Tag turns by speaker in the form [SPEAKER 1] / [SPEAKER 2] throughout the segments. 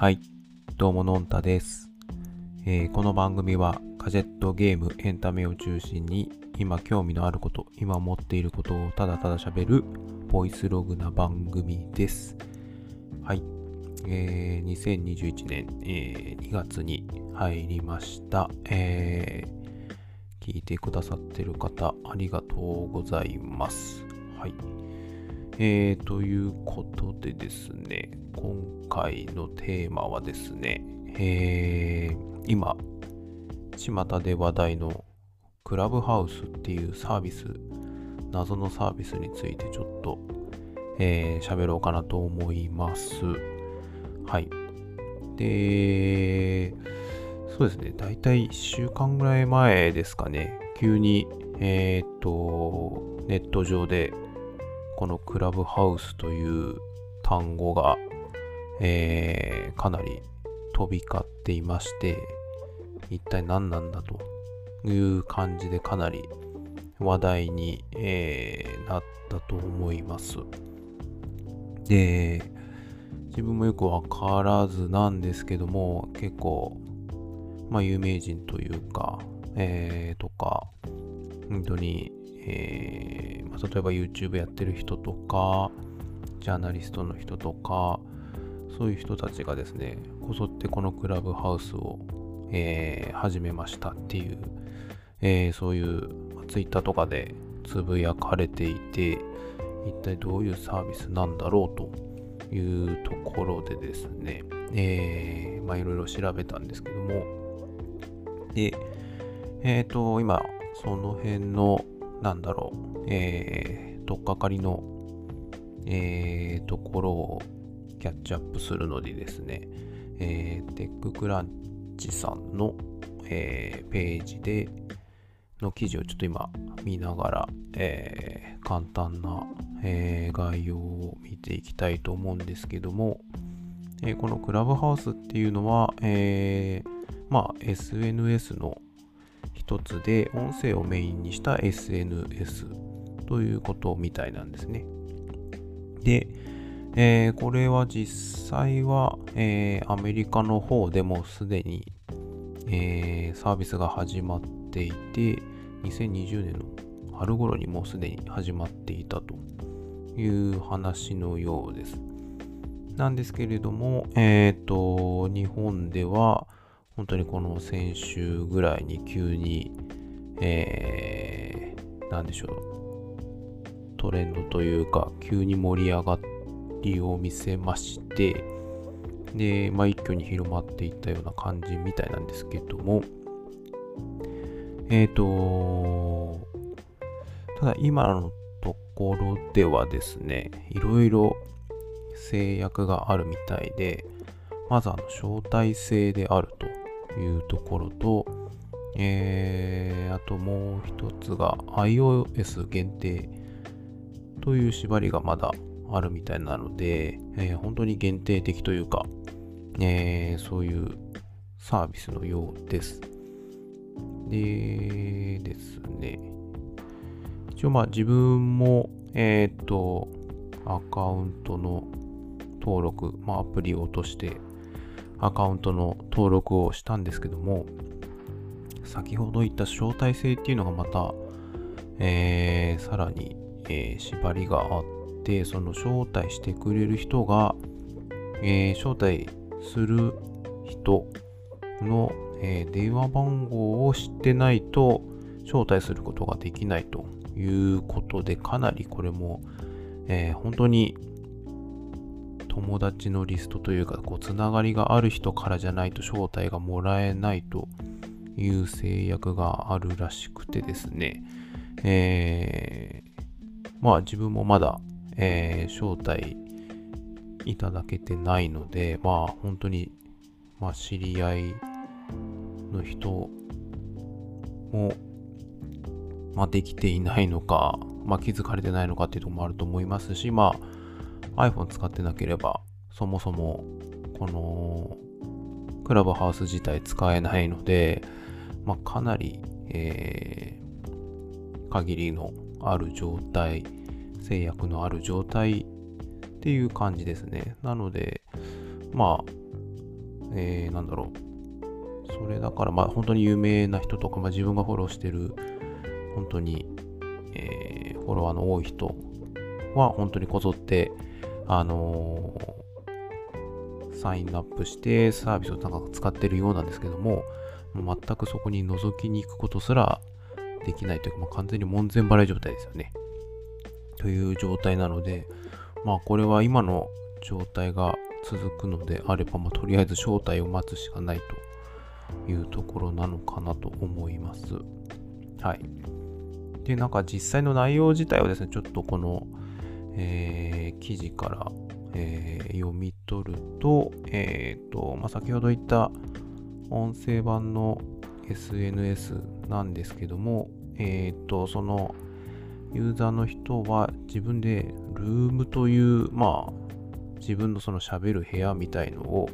[SPEAKER 1] はい、どうものんたです、えーこの番組はガジェット、ゲーム、エンタメを中心に今興味のあること、今思っていることをただただ喋るボイスログな番組です。はい、えー2021年、えー2月に入りました、えー聞いてくださってる方、ありがとうございます。はい。えー、ということでですね、今回のテーマはですね、えー、今、巷で話題のクラブハウスっていうサービス、謎のサービスについてちょっと、えー、喋ろうかなと思います。はい。で、そうですね、だいたい1週間ぐらい前ですかね、急に、えっ、と、ネット上で、このクラブハウスという単語が、えーかなり飛び交っていまして、一体何なんだという感じでかなり話題に、えーなったと思います。で、自分もよくわからずなんですけども、結構、まあ有名人というか、えーとか、本当に、えーまあ、例えば YouTube やってる人とか、ジャーナリストの人とか、そういう人たちがですね、こぞってこのクラブハウスを、えー始めましたっていう、えーそういうまあ Twitter とかでつぶやかれていて、一体どういうサービスなんだろうというところでですね、えーまあいろいろ調べたんですけども、で、えっ、と、今、その辺の、なんだろう、えー、とっかかりの、えー、ところをキャッチアップするのでですね、えー、テッククランチさんの、えーページでの記事をちょっと今見ながら、えー簡単な、えー概要を見ていきたいと思うんですけども、えーこのクラブハウスっていうのは、えーまあ SNS の一つで音声をメインにした SNS ということみたいなんですね。で、えーこれは実際は、えーアメリカの方でもすでに、えーサービスが始まっていて、2020年の春頃にもうすでに始まっていたという話のようです。なんですけれども、えっ、と、日本では、本当にこの先週ぐらいに急に、えー、なんでしょう、トレンドというか、急に盛り上がりを見せまして、で、まあ、一挙に広まっていったような感じみたいなんですけども、えっ、と、ただ今のところではですね、いろいろ制約があるみたいで、まずあの招待制であると。いうところと、えー、あともう一つが iOS 限定という縛りがまだあるみたいなので、えー本当に限定的というか、えーそういうサービスのようです。でですね、一応まあ自分も、えっ、と、アカウントの登録、まあアプリを落としてアカウントの登録をしたんですけども、先ほど言った招待制っていうのがまた、えーさらに、えー縛りがあって、その招待してくれる人が、えー招待する人の、え電話番号を知ってないと招待することができないということで、かなりこれも、え本当に友達のリストというか、こう、つながりがある人からじゃないと招待がもらえないという制約があるらしくてですね、えーまあ自分もまだ、えー招待いただけてないので、まあ本当に、まあ知り合いの人も、まあできていないのか、まあ気づかれてないのかっていうところもあると思いますし、まあ iPhone 使ってなければ、そもそもこのクラブハウス自体使えないので、まあ、かなり、えー限りのある状態、制約のある状態っていう感じですね。なので、まあ、えー、なんだろう。それだから、まあ本当に有名な人とか、まあ自分がフォローしてる、本当に、えー、フォロワーの多い人は本当にこぞって、あのー、サインアップしてサービスをなんか使ってるようなんですけども、全くそこに覗きに行くことすらできないというか、まあ、完全に門前払い状態ですよね。という状態なので、まあこれは今の状態が続くのであれば、まあ、とりあえず正体を待つしかないというところなのかなと思います。はい。で、なんか実際の内容自体はですね、ちょっとこの、えー、記事から、えー、読み取ると、えっ、ー、と、まあ、先ほど言った音声版の SNS なんですけども、えっ、と、そのユーザーの人は自分でルームという、まあ、自分のその喋る部屋みたいのを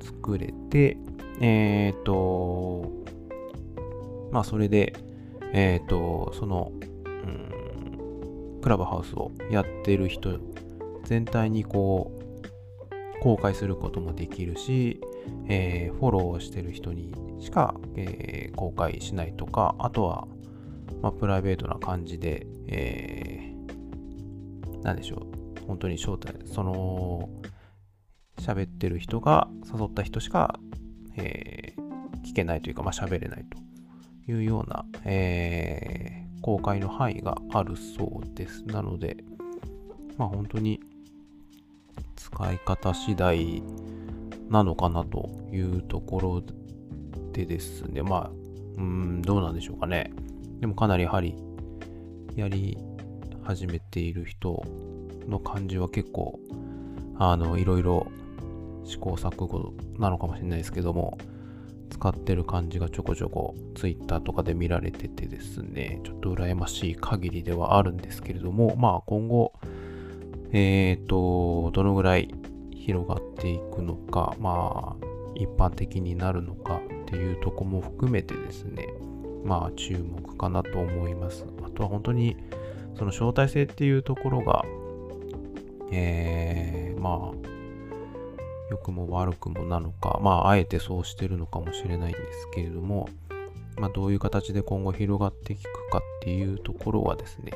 [SPEAKER 1] 作れて、えっ、と、まあ、それで、えっ、と、その、クラブハウスをやってる人全体にこう、公開することもできるし、えー、フォローしてる人にしか、えー、公開しないとか、あとは、まあ、プライベートな感じで、えー、なんでしょう、本当に招待、その、喋ってる人が誘った人しか、え、聞けないというか、まあ、喋れないというような、え、公開の範囲があるそうです。なので、まあ本当に使い方次第なのかなというところでですね、まあ、うん、どうなんでしょうかね。でもかなりやはり、やり始めている人の感じは結構、あの、いろいろ試行錯誤なのかもしれないですけども、使ってる感じがちょこちょこ Twitter とかで見られててですね、ちょっと羨ましい限りではあるんですけれども、まあ今後、えっ、ー、と、どのぐらい広がっていくのか、まあ、一般的になるのかっていうとこも含めてですね、まあ、注目かなと思います。あとは本当に、その招待制っていうところが、えー、まあ、良くも悪くもなのか、まあ、あえてそうしてるのかもしれないんですけれども、まあ、どういう形で今後広がっていくかっていうところはですね、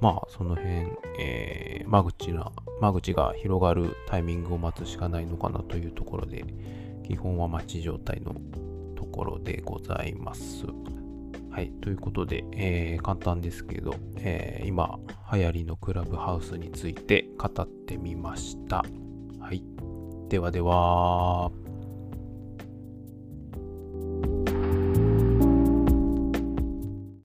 [SPEAKER 1] まあ、その辺、えー、間口な、間口が広がるタイミングを待つしかないのかなというところで、基本は待ち状態のところでございます。はい。ということで、えー、簡単ですけど、えー、今、流行りのクラブハウスについて語ってみました。はい。ではでは。